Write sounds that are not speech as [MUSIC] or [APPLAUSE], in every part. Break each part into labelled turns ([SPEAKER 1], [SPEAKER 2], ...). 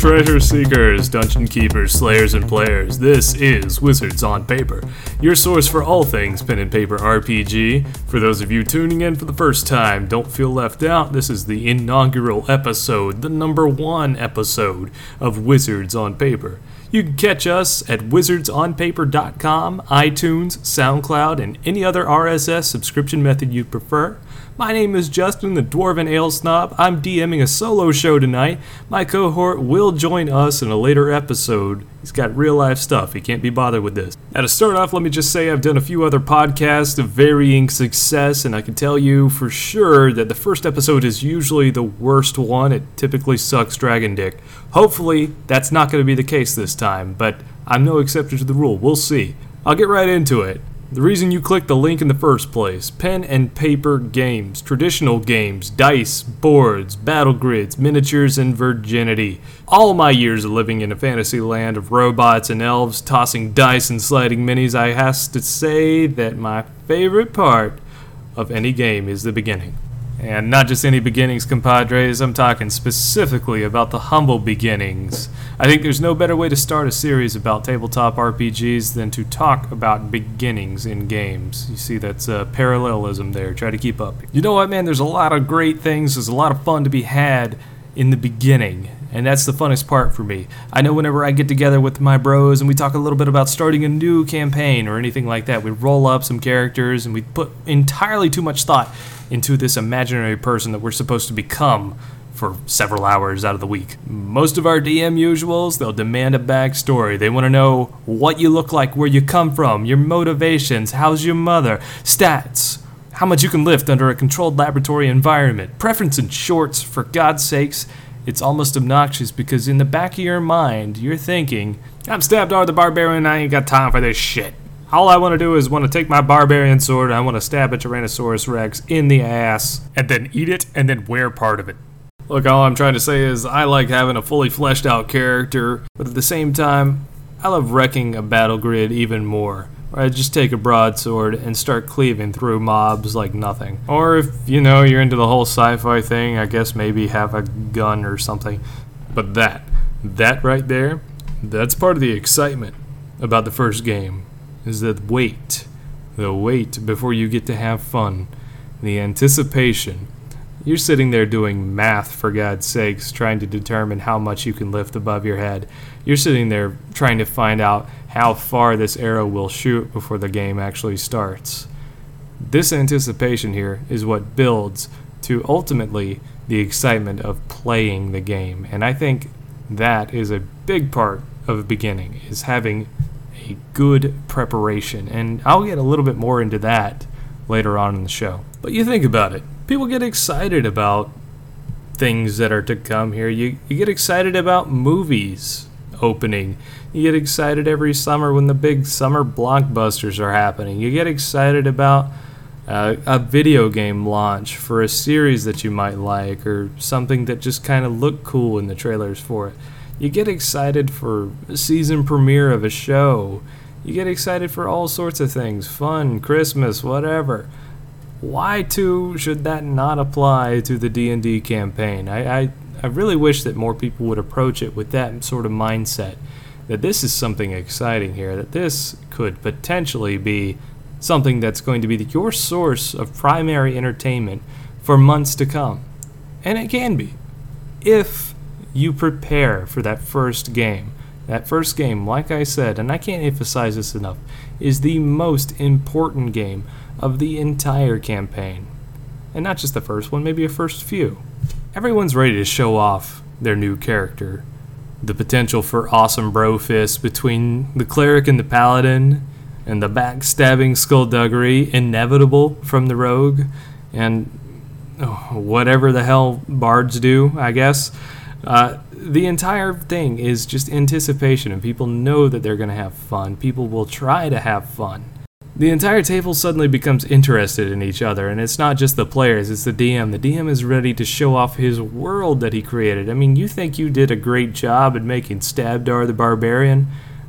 [SPEAKER 1] treasure seekers, dungeon keepers, slayers, and players. This is Wizards on Paper, your source for all things pen and paper RPG. For those of you tuning in for the first time, don't feel left out. This is the inaugural episode, the number one episode of Wizards on Paper. You can catch us at wizardsonpaper.com, iTunes, SoundCloud, and any other RSS subscription method you prefer. My name is Justin, the Dwarven Ale Snob. I'm DMing a solo show tonight. My cohort will join us in a later episode. He's got real life stuff. He can't be bothered with this. Now, to start off, let me just say I've done a few other podcasts of varying success, and I can tell you for sure that the first episode is usually the worst one. It typically sucks dragon dick. Hopefully, that's not going to be the case this time, but I'm no exception to the rule. We'll see. I'll get right into it. The reason you clicked the link in the first place pen and paper games, traditional games, dice, boards, battle grids, miniatures, and virginity. All my years of living in a fantasy land of robots and elves tossing dice and sliding minis, I has to say that my favorite part of any game is the beginning. And not just any beginnings, compadres, I'm talking specifically about the humble beginnings. I think there's no better way to start a series about tabletop RPGs than to talk about beginnings in games. You see, that's a parallelism there. Try to keep up. You know what, man? There's a lot of great things, there's a lot of fun to be had in the beginning. And that's the funnest part for me. I know whenever I get together with my bros and we talk a little bit about starting a new campaign or anything like that, we roll up some characters and we put entirely too much thought into this imaginary person that we're supposed to become for several hours out of the week. Most of our DM usuals, they'll demand a backstory. They want to know what you look like, where you come from, your motivations, how's your mother, stats, how much you can lift under a controlled laboratory environment, preference in shorts, for God's sakes. It's almost obnoxious because in the back of your mind, you're thinking, I'm Stabdar the Barbarian, I ain't got time for this shit. All I want to do is want to take my barbarian sword and I want to stab a Tyrannosaurus Rex in the ass and then eat it and then wear part of it. Look, all I'm trying to say is I like having a fully fleshed out character, but at the same time, I love wrecking a battle grid even more. I just take a broadsword and start cleaving through mobs like nothing. Or if, you know, you're into the whole sci fi thing, I guess maybe have a gun or something. But that, that right there, that's part of the excitement about the first game is that wait, the wait before you get to have fun, the anticipation. You're sitting there doing math, for God's sakes, trying to determine how much you can lift above your head. You're sitting there trying to find out how far this arrow will shoot before the game actually starts. This anticipation here is what builds to ultimately the excitement of playing the game. And I think that is a big part of beginning, is having a good preparation. And I'll get a little bit more into that later on in the show. But you think about it. People get excited about things that are to come here. You, you get excited about movies opening. You get excited every summer when the big summer blockbusters are happening. You get excited about uh, a video game launch for a series that you might like or something that just kind of looked cool in the trailers for it. You get excited for a season premiere of a show. You get excited for all sorts of things, fun, Christmas, whatever. Why too should that not apply to the D&D campaign? I, I I really wish that more people would approach it with that sort of mindset that this is something exciting here, that this could potentially be something that's going to be your source of primary entertainment for months to come. And it can be if you prepare for that first game. That first game, like I said, and I can't emphasize this enough, is the most important game of the entire campaign. And not just the first one, maybe a first few. Everyone's ready to show off their new character. The potential for awesome bro fists between the cleric and the paladin, and the backstabbing skullduggery inevitable from the rogue, and oh, whatever the hell bards do, I guess. Uh, the entire thing is just anticipation, and people know that they're going to have fun. People will try to have fun. The entire table suddenly becomes interested in each other, and it's not just the players, it's the DM. The DM is ready to show off his world that he created. I mean, you think you did a great job at making Stabdar the Barbarian?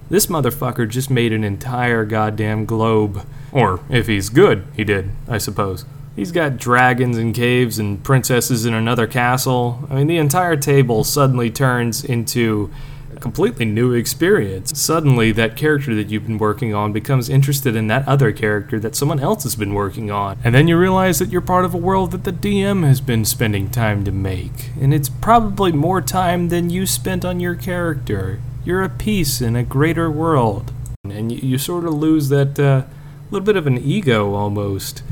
[SPEAKER 1] This motherfucker just made an entire goddamn globe. Or, if he's good, he did, I suppose. He's got dragons and caves and princesses in another castle. I mean, the entire table suddenly turns into completely new experience. Suddenly, that character that you've been working on becomes interested in that other character that someone else has been working on. And then you realize that you're part of a world that the DM has been spending time to make. And it's probably more time than you spent on your character. You're a piece in a greater world. And you, you sort of lose that uh, little bit of an ego almost.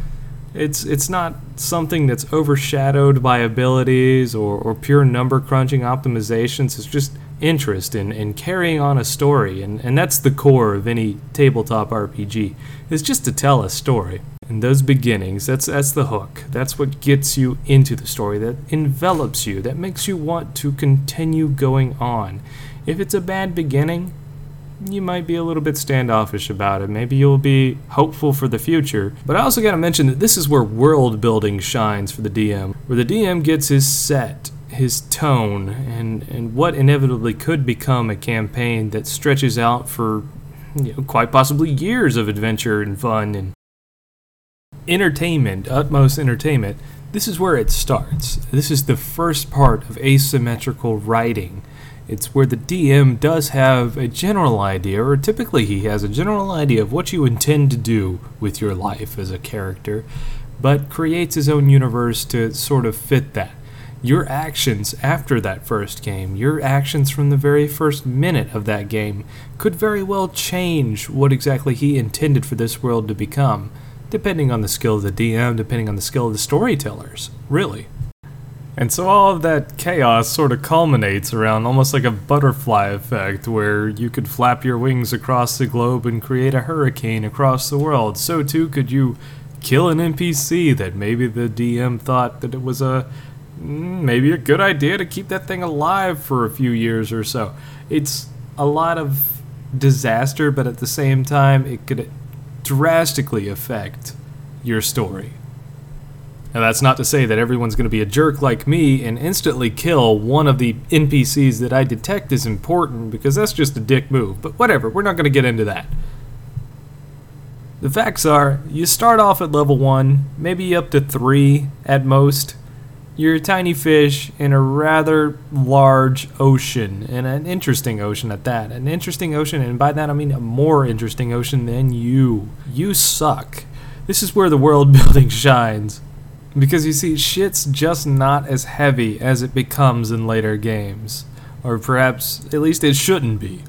[SPEAKER 1] It's it's not something that's overshadowed by abilities or, or pure number crunching optimizations. It's just interest in, in carrying on a story, and, and that's the core of any tabletop RPG. Is just to tell a story. And those beginnings, that's that's the hook. That's what gets you into the story, that envelops you, that makes you want to continue going on. If it's a bad beginning, you might be a little bit standoffish about it. Maybe you'll be hopeful for the future. But I also got to mention that this is where world building shines for the DM, where the DM gets his set, his tone, and, and what inevitably could become a campaign that stretches out for you know, quite possibly years of adventure and fun and entertainment, utmost entertainment. This is where it starts. This is the first part of asymmetrical writing it's where the DM does have a general idea, or typically he has a general idea of what you intend to do with your life as a character, but creates his own universe to sort of fit that. Your actions after that first game, your actions from the very first minute of that game, could very well change what exactly he intended for this world to become, depending on the skill of the DM, depending on the skill of the storytellers, really. And so all of that chaos sort of culminates around almost like a butterfly effect, where you could flap your wings across the globe and create a hurricane across the world. So too could you kill an NPC that maybe the DM thought that it was a maybe a good idea to keep that thing alive for a few years or so. It's a lot of disaster, but at the same time, it could drastically affect your story. Now, that's not to say that everyone's going to be a jerk like me and instantly kill one of the NPCs that I detect is important, because that's just a dick move. But whatever, we're not going to get into that. The facts are, you start off at level 1, maybe up to 3 at most. You're a tiny fish in a rather large ocean, and an interesting ocean at that. An interesting ocean, and by that I mean a more interesting ocean than you. You suck. This is where the world [LAUGHS] building shines. Because you see, shit's just not as heavy as it becomes in later games. Or perhaps, at least it shouldn't be.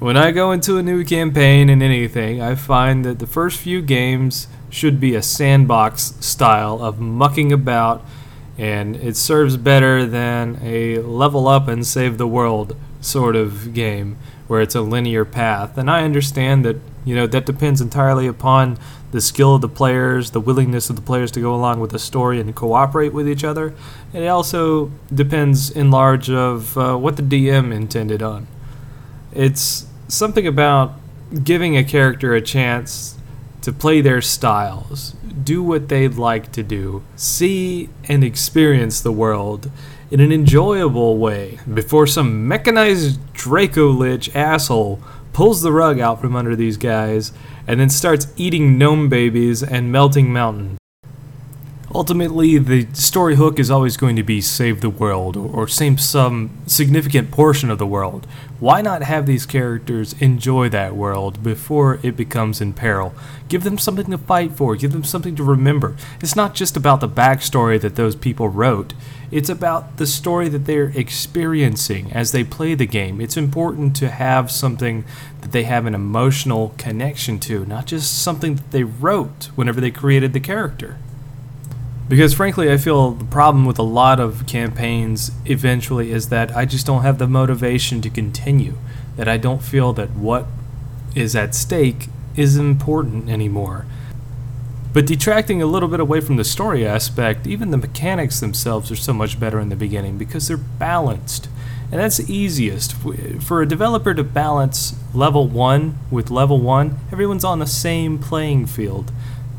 [SPEAKER 1] When I go into a new campaign in anything, I find that the first few games should be a sandbox style of mucking about, and it serves better than a level up and save the world sort of game where it's a linear path. And I understand that, you know, that depends entirely upon the skill of the players, the willingness of the players to go along with the story and cooperate with each other. And it also depends in large of uh, what the DM intended on. It's something about giving a character a chance to play their styles, do what they'd like to do, see and experience the world in an enjoyable way before some mechanized Draco Lich asshole pulls the rug out from under these guys, and then starts eating gnome babies and melting mountains. Ultimately, the story hook is always going to be save the world or save some significant portion of the world. Why not have these characters enjoy that world before it becomes in peril? Give them something to fight for, give them something to remember. It's not just about the backstory that those people wrote, it's about the story that they're experiencing as they play the game. It's important to have something that they have an emotional connection to, not just something that they wrote whenever they created the character. Because frankly, I feel the problem with a lot of campaigns eventually is that I just don't have the motivation to continue. That I don't feel that what is at stake is important anymore. But detracting a little bit away from the story aspect, even the mechanics themselves are so much better in the beginning because they're balanced. And that's easiest. For a developer to balance level 1 with level 1, everyone's on the same playing field.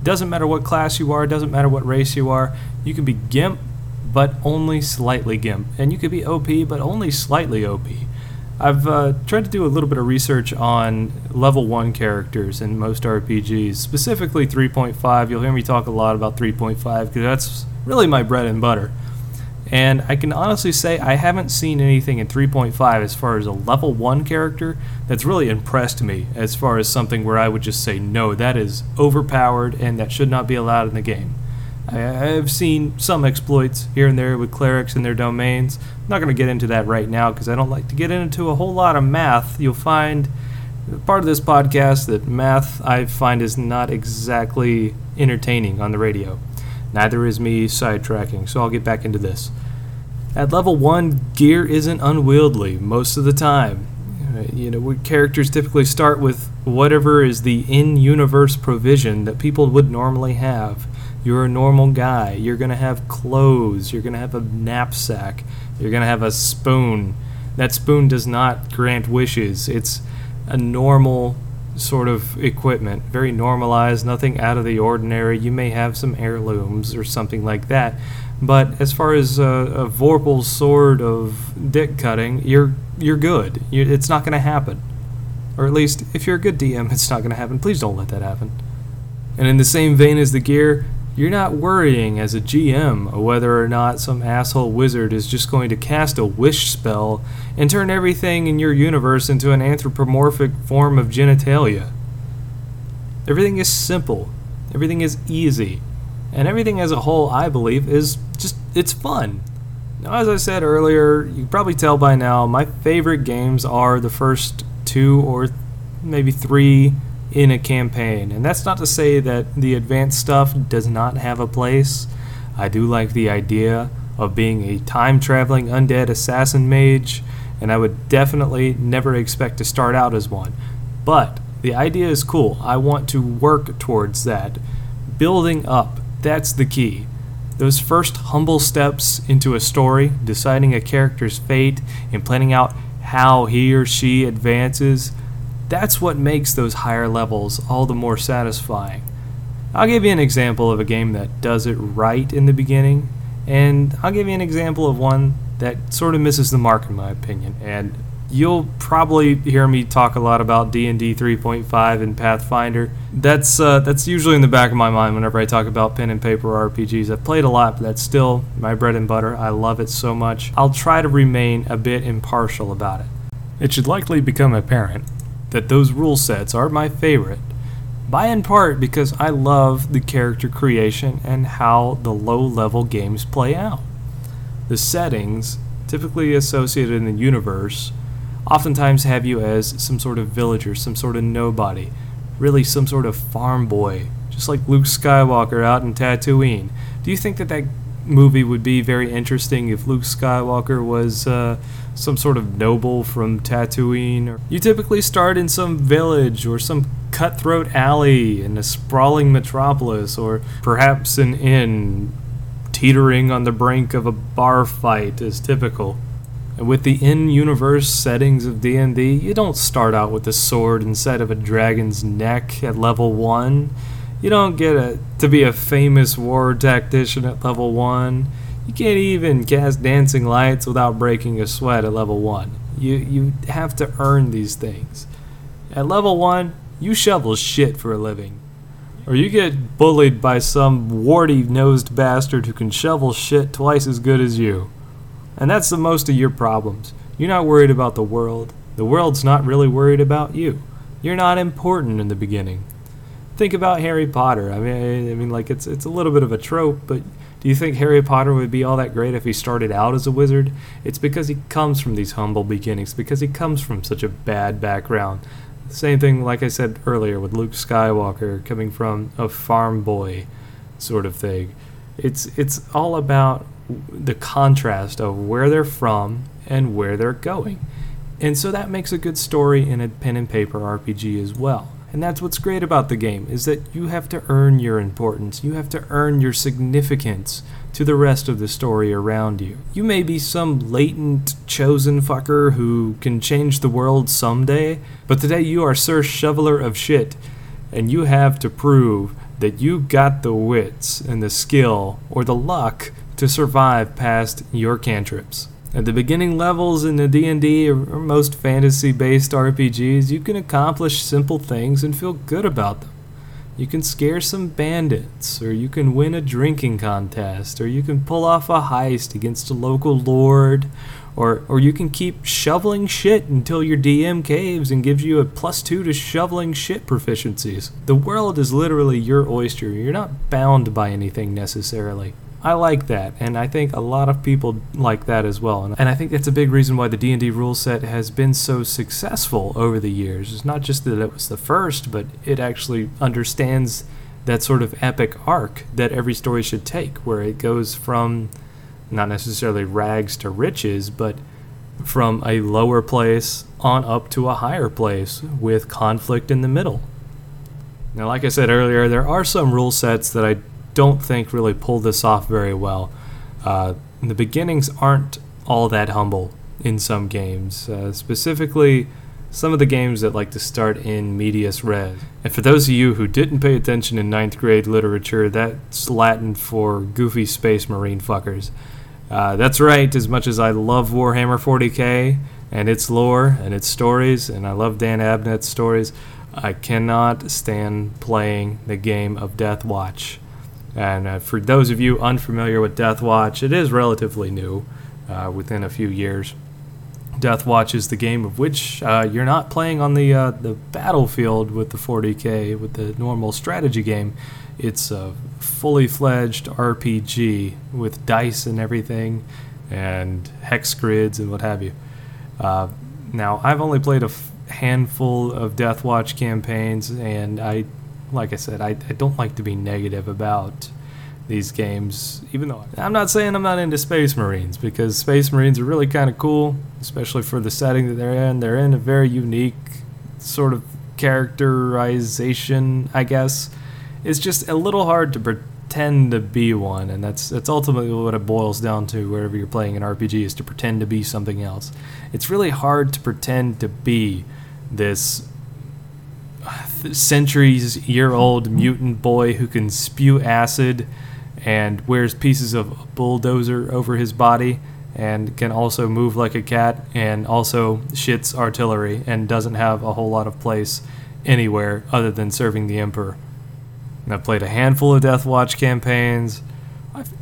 [SPEAKER 1] Doesn't matter what class you are, it doesn't matter what race you are. You can be GIMP, but only slightly GIMP. And you could be OP, but only slightly OP. I've uh, tried to do a little bit of research on level 1 characters in most RPGs, specifically 3.5. You'll hear me talk a lot about 3.5 because that's really my bread and butter. And I can honestly say I haven't seen anything in 3.5 as far as a level 1 character that's really impressed me as far as something where I would just say, no, that is overpowered and that should not be allowed in the game. I have seen some exploits here and there with clerics and their domains. I'm not going to get into that right now because I don't like to get into a whole lot of math. You'll find part of this podcast that math I find is not exactly entertaining on the radio. Neither is me sidetracking, so I'll get back into this. At level 1, gear isn't unwieldy most of the time. Uh, you know, characters typically start with whatever is the in universe provision that people would normally have you're a normal guy. You're going to have clothes. You're going to have a knapsack. You're going to have a spoon. That spoon does not grant wishes. It's a normal sort of equipment, very normalized, nothing out of the ordinary. You may have some heirlooms or something like that. But as far as a, Vorpal's sword of dick cutting, you're you're good. you it's not going to happen. Or at least, if you're a good DM, [LAUGHS] it's not going to happen. Please don't let that happen. And in the same vein as the gear, you're not worrying as a GM whether or not some asshole wizard is just going to cast a wish spell and turn everything in your universe into an anthropomorphic form of genitalia. Everything is simple, everything is easy, and everything as a whole, I believe, is just it's fun. Now, as I said earlier, you probably tell by now, my favorite games are the first two or maybe three in a campaign. And that's not to say that the advanced stuff does not have a place. I do like the idea of being a time traveling undead assassin mage, and I would definitely never expect to start out as one. But the idea is cool. I want to work towards that. Building up, that's the key. Those first humble steps into a story, deciding a character's fate, and planning out how he or she advances that's what makes those higher levels all the more satisfying. I'll give you an example of a game that does it right in the beginning, and I'll give you an example of one that sort of misses the mark in my opinion. And you'll probably hear me talk a lot about D&D 3.5 and Pathfinder. That's uh, that's usually in the back of my mind whenever I talk about pen and paper RPGs. I've played a lot, but that's still my bread and butter. I love it so much. I'll try to remain a bit impartial about it. It should likely become apparent that those rule sets are my favorite, by in part because I love the character creation and how the low level games play out. The settings, typically associated in the universe, oftentimes have you as some sort of villager, some sort of nobody, really some sort of farm boy, just like Luke Skywalker out in Tatooine. Do you think that that movie would be very interesting if Luke Skywalker was uh, some sort of noble from Tatooine. You typically start in some village or some cutthroat alley in a sprawling metropolis, or perhaps an inn teetering on the brink of a bar fight is typical. And with the in-universe settings of D&D, you don't start out with a sword instead of a dragon's neck at level 1. You don't get a, to be a famous war tactician at level 1 you can't even cast dancing lights without breaking a sweat at level 1. You, you have to earn these things. At level 1, you shovel shit for a living. Or you get bullied by some warty nosed bastard who can shovel shit twice as good as you. And that's the most of your problems. You're not worried about the world. The world's not really worried about you. You're not important in the beginning. Think about Harry Potter. I mean, I mean, like it's it's a little bit of a trope, but do you think Harry Potter would be all that great if he started out as a wizard? It's because he comes from these humble beginnings, because he comes from such a bad background. Same thing, like I said earlier, with Luke Skywalker coming from a farm boy sort of thing. It's it's all about the contrast of where they're from and where they're going. And so that makes a good story in a pen and paper RPG as well. And that's what's great about the game is that you have to earn your importance. You have to earn your significance to the rest of the story around you. You may be some latent chosen fucker who can change the world someday, but today you are Sir Shoveler of Shit, and you have to prove that you got the wits and the skill or the luck to survive past your cantrips. At the beginning levels in the D&D or most fantasy-based RPGs, you can accomplish simple things and feel good about them. You can scare some bandits, or you can win a drinking contest, or you can pull off a heist against a local lord, or, or you can keep shoveling shit until your DM caves and gives you a plus two to shoveling shit proficiencies. The world is literally your oyster. You're not bound by anything necessarily. I like that, and I think a lot of people like that as well. And, and I think that's a big reason why the D&D rule set has been so successful over the years. It's not just that it was the first, but it actually understands that sort of epic arc that every story should take, where it goes from not necessarily rags to riches, but from a lower place on up to a higher place with conflict in the middle. Now, like I said earlier, there are some rule sets that I don't think really pull this off very well. Uh, the beginnings aren't all that humble in some games, uh, specifically some of the games that like to start in medias res. And for those of you who didn't pay attention in ninth grade literature, that's Latin for goofy space marine fuckers. Uh, that's right, as much as I love Warhammer 40k and its lore and its stories, and I love Dan Abnett's stories, I cannot stand playing the game of Deathwatch. And uh, for those of you unfamiliar with Deathwatch, it is relatively new, uh, within a few years. Deathwatch is the game of which uh, you're not playing on the uh, the battlefield with the 40k with the normal strategy game. It's a fully fledged RPG with dice and everything, and hex grids and what have you. Uh, now I've only played a f- handful of Deathwatch campaigns, and I, like I said, I, I don't like to be negative about these games, even though I'm not saying I'm not into Space Marines because Space Marines are really kind of cool, especially for the setting that they're in. They're in a very unique sort of characterization, I guess. It's just a little hard to pretend to be one, and that's that's ultimately what it boils down to. Wherever you're playing an RPG, is to pretend to be something else. It's really hard to pretend to be this centuries year old mutant boy who can spew acid and wears pieces of bulldozer over his body and can also move like a cat and also shits artillery and doesn't have a whole lot of place anywhere other than serving the emperor. And I've played a handful of Deathwatch campaigns. I, f-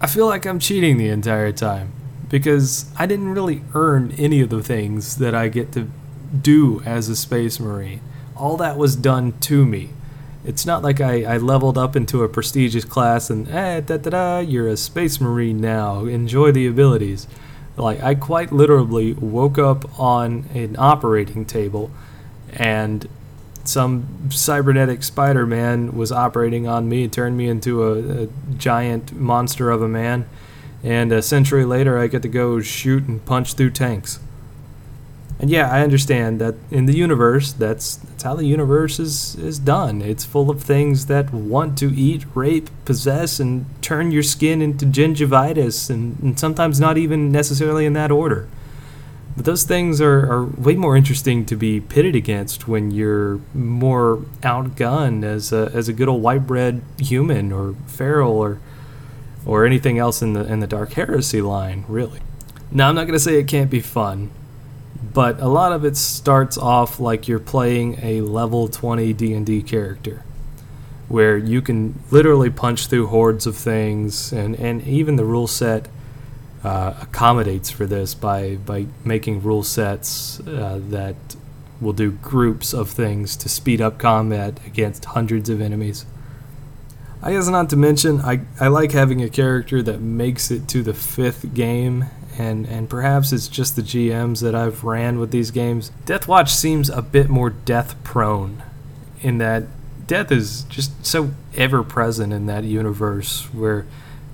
[SPEAKER 1] I feel like I'm cheating the entire time because I didn't really earn any of the things that I get to do as a space marine. All that was done to me. It's not like I, I leveled up into a prestigious class and eh, da da da, you're a space marine now. Enjoy the abilities. Like I quite literally woke up on an operating table, and some cybernetic Spider-Man was operating on me, turned me into a, a giant monster of a man, and a century later I get to go shoot and punch through tanks. And yeah, I understand that in the universe, that's that's how the universe is is done. It's full of things that want to eat, rape, possess, and turn your skin into gingivitis, and, and sometimes not even necessarily in that order. But those things are, are way more interesting to be pitted against when you're more outgunned as a, as a good old white bread human or feral or or anything else in the in the dark heresy line, really. Now I'm not gonna say it can't be fun but a lot of it starts off like you're playing a level 20 D&D character where you can literally punch through hordes of things and, and even the rule set uh, accommodates for this by, by making rule sets uh, that will do groups of things to speed up combat against hundreds of enemies. I guess not to mention, I, I like having a character that makes it to the fifth game and and perhaps it's just the GMs that I've ran with these games. Deathwatch seems a bit more death prone in that death is just so ever present in that universe where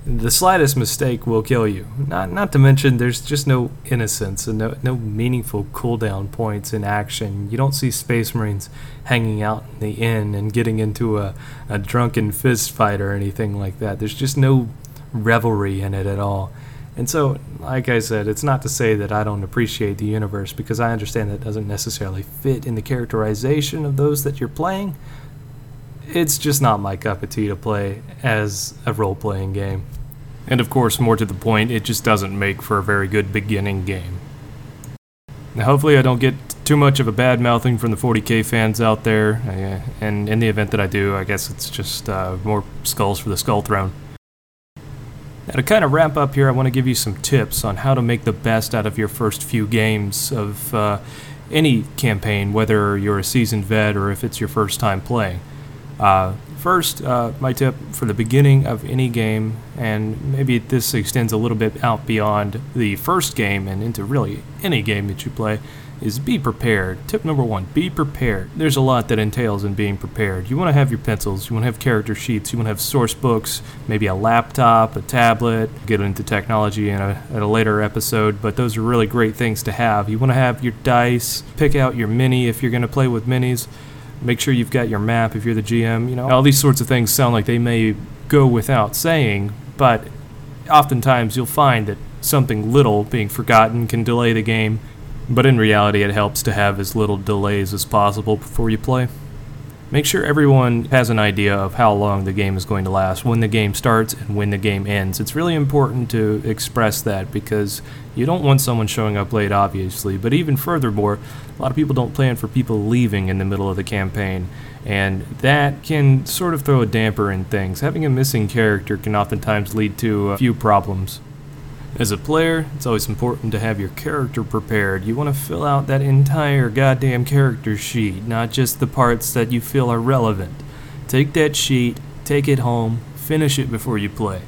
[SPEAKER 1] the slightest mistake will kill you. Not not to mention there's just no innocence and no, no meaningful cooldown points in action. You don't see Space Marines hanging out in the inn and getting into a, a drunken fist fight or anything like that. There's just no revelry in it at all. And so, like I said, it's not to say that I don't appreciate the universe because I understand that doesn't necessarily fit in the characterization of those that you're playing. It's just not my cup of tea to play as a role playing game. And of course, more to the point, it just doesn't make for a very good beginning game. Now, hopefully, I don't get too much of a bad mouthing from the 40k fans out there, and in the event that I do, I guess it's just uh, more skulls for the Skull Throne. Now, to kind of wrap up here, I want to give you some tips on how to make the best out of your first few games of uh, any campaign, whether you're a seasoned vet or if it's your first time playing. Uh, first, uh, my tip for the beginning of any game, and maybe this extends a little bit out beyond the first game and into really any game that you play, is be prepared. Tip number one, be prepared. There's a lot that entails in being prepared. You want to have your pencils, you want to have character sheets, you want to have source books, maybe a laptop, a tablet, get into technology in a, at a later episode, but those are really great things to have. You want to have your dice, pick out your mini if you're going to play with minis, make sure you've got your map if you're the GM. You know, all these sorts of things sound like they may go without saying, but oftentimes you'll find that something little being forgotten can delay the game but in reality, it helps to have as little delays as possible before you play. Make sure everyone has an idea of how long the game is going to last, when the game starts and when the game ends. It's really important to express that because you don't want someone showing up late, obviously, but even furthermore, a lot of people don't plan for people leaving in the middle of the campaign, and that can sort of throw a damper in things. Having a missing character can oftentimes lead to a few problems. As a player, it's always important to have your character prepared. You want to fill out that entire goddamn character sheet, not just the parts that you feel are relevant. Take that sheet, take it home, finish it before you play.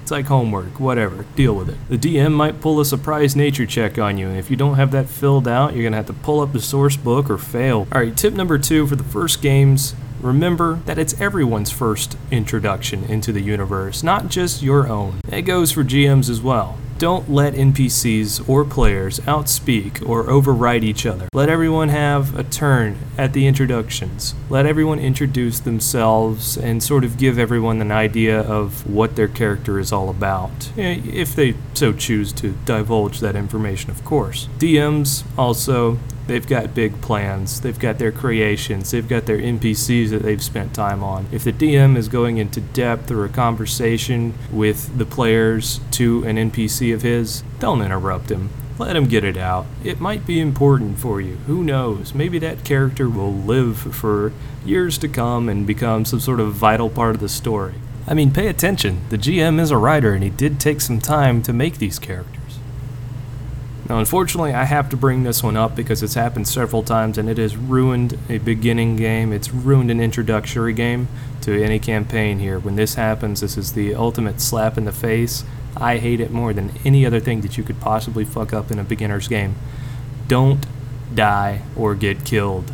[SPEAKER 1] It's like homework, whatever, deal with it. The DM might pull a surprise nature check on you, and if you don't have that filled out, you're gonna have to pull up the source book or fail. Alright, tip number two for the first games Remember that it's everyone's first introduction into the universe, not just your own. It goes for GMs as well. Don't let NPCs or players outspeak or override each other. Let everyone have a turn at the introductions. Let everyone introduce themselves and sort of give everyone an idea of what their character is all about, eh, if they so choose to divulge that information, of course. DMs also They've got big plans. They've got their creations. They've got their NPCs that they've spent time on. If the DM is going into depth or a conversation with the players to an NPC of his, don't interrupt him. Let him get it out. It might be important for you. Who knows? Maybe that character will live for years to come and become some sort of vital part of the story. I mean, pay attention. The GM is a writer and he did take some time to make these characters. Now, unfortunately, I have to bring this one up because it's happened several times and it has ruined a beginning game. It's ruined an introductory game to any campaign here. When this happens, this is the ultimate slap in the face. I hate it more than any other thing that you could possibly fuck up in a beginner's game. Don't die or get killed.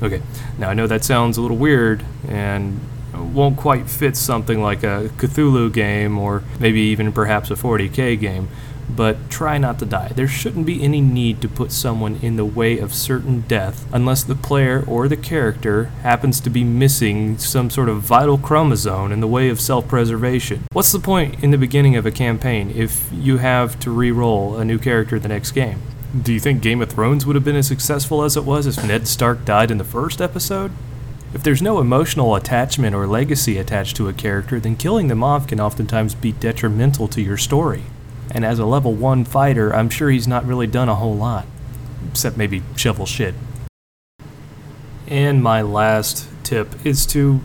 [SPEAKER 1] Okay, now I know that sounds a little weird and won't quite fit something like a Cthulhu game or maybe even perhaps a 40k game but try not to die. There shouldn't be any need to put someone in the way of certain death unless the player or the character happens to be missing some sort of vital chromosome in the way of self preservation. What's the point in the beginning of a campaign if you have to re roll a new character the next game? Do you think Game of Thrones would have been as successful as it was if Ned Stark died in the first episode? If there's no emotional attachment or legacy attached to a character, then killing them off can oftentimes be detrimental to your story. And as a level 1 fighter, I'm sure he's not really done a whole lot. Except maybe shovel shit. And my last tip is to.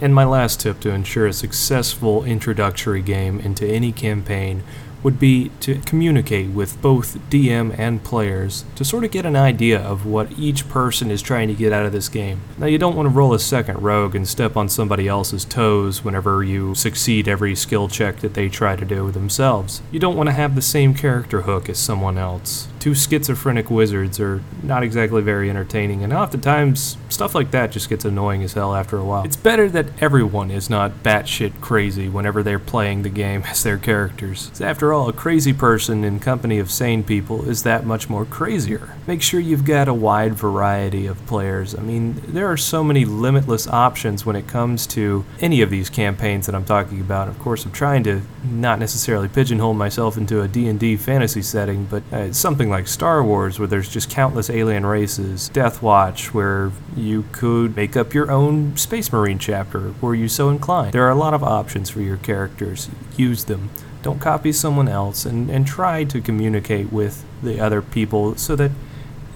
[SPEAKER 1] And my last tip to ensure a successful introductory game into any campaign would be to communicate with both DM and players to sort of get an idea of what each person is trying to get out of this game. Now, you don't want to roll a second rogue and step on somebody else's toes whenever you succeed every skill check that they try to do themselves. You don't want to have the same character hook as someone else. Two schizophrenic wizards are not exactly very entertaining, and oftentimes stuff like that just gets annoying as hell after a while. It's better that everyone is not batshit crazy whenever they're playing the game [LAUGHS] as their characters. After all, a crazy person in company of sane people is that much more crazier. Make sure you've got a wide variety of players. I mean, there are so many limitless options when it comes to any of these campaigns that I'm talking about. Of course, I'm trying to not necessarily pigeonhole myself into a D&D fantasy setting, but uh, something like Star Wars where there's just countless alien races, Deathwatch where you could make up your own Space Marine chapter were you so inclined. There are a lot of options for your characters. Use them. Don't copy someone else and, and try to communicate with the other people so that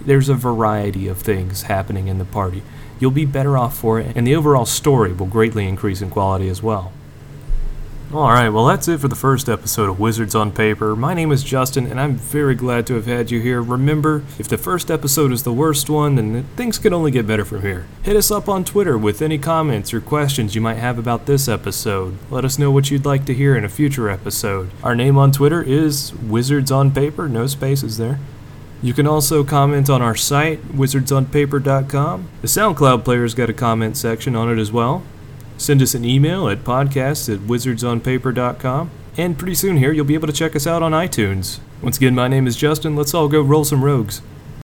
[SPEAKER 1] there's a variety of things happening in the party. You'll be better off for it, and the overall story will greatly increase in quality as well. Alright, well, that's it for the first episode of Wizards on Paper. My name is Justin, and I'm very glad to have had you here. Remember, if the first episode is the worst one, then things can only get better from here. Hit us up on Twitter with any comments or questions you might have about this episode. Let us know what you'd like to hear in a future episode. Our name on Twitter is Wizards on Paper, no spaces there. You can also comment on our site, wizardsonpaper.com. The SoundCloud player's got a comment section on it as well. Send us an email at podcast at wizardsonpaper.com. And pretty soon here, you'll be able to check us out on iTunes. Once again, my name is Justin. Let's all go roll some rogues.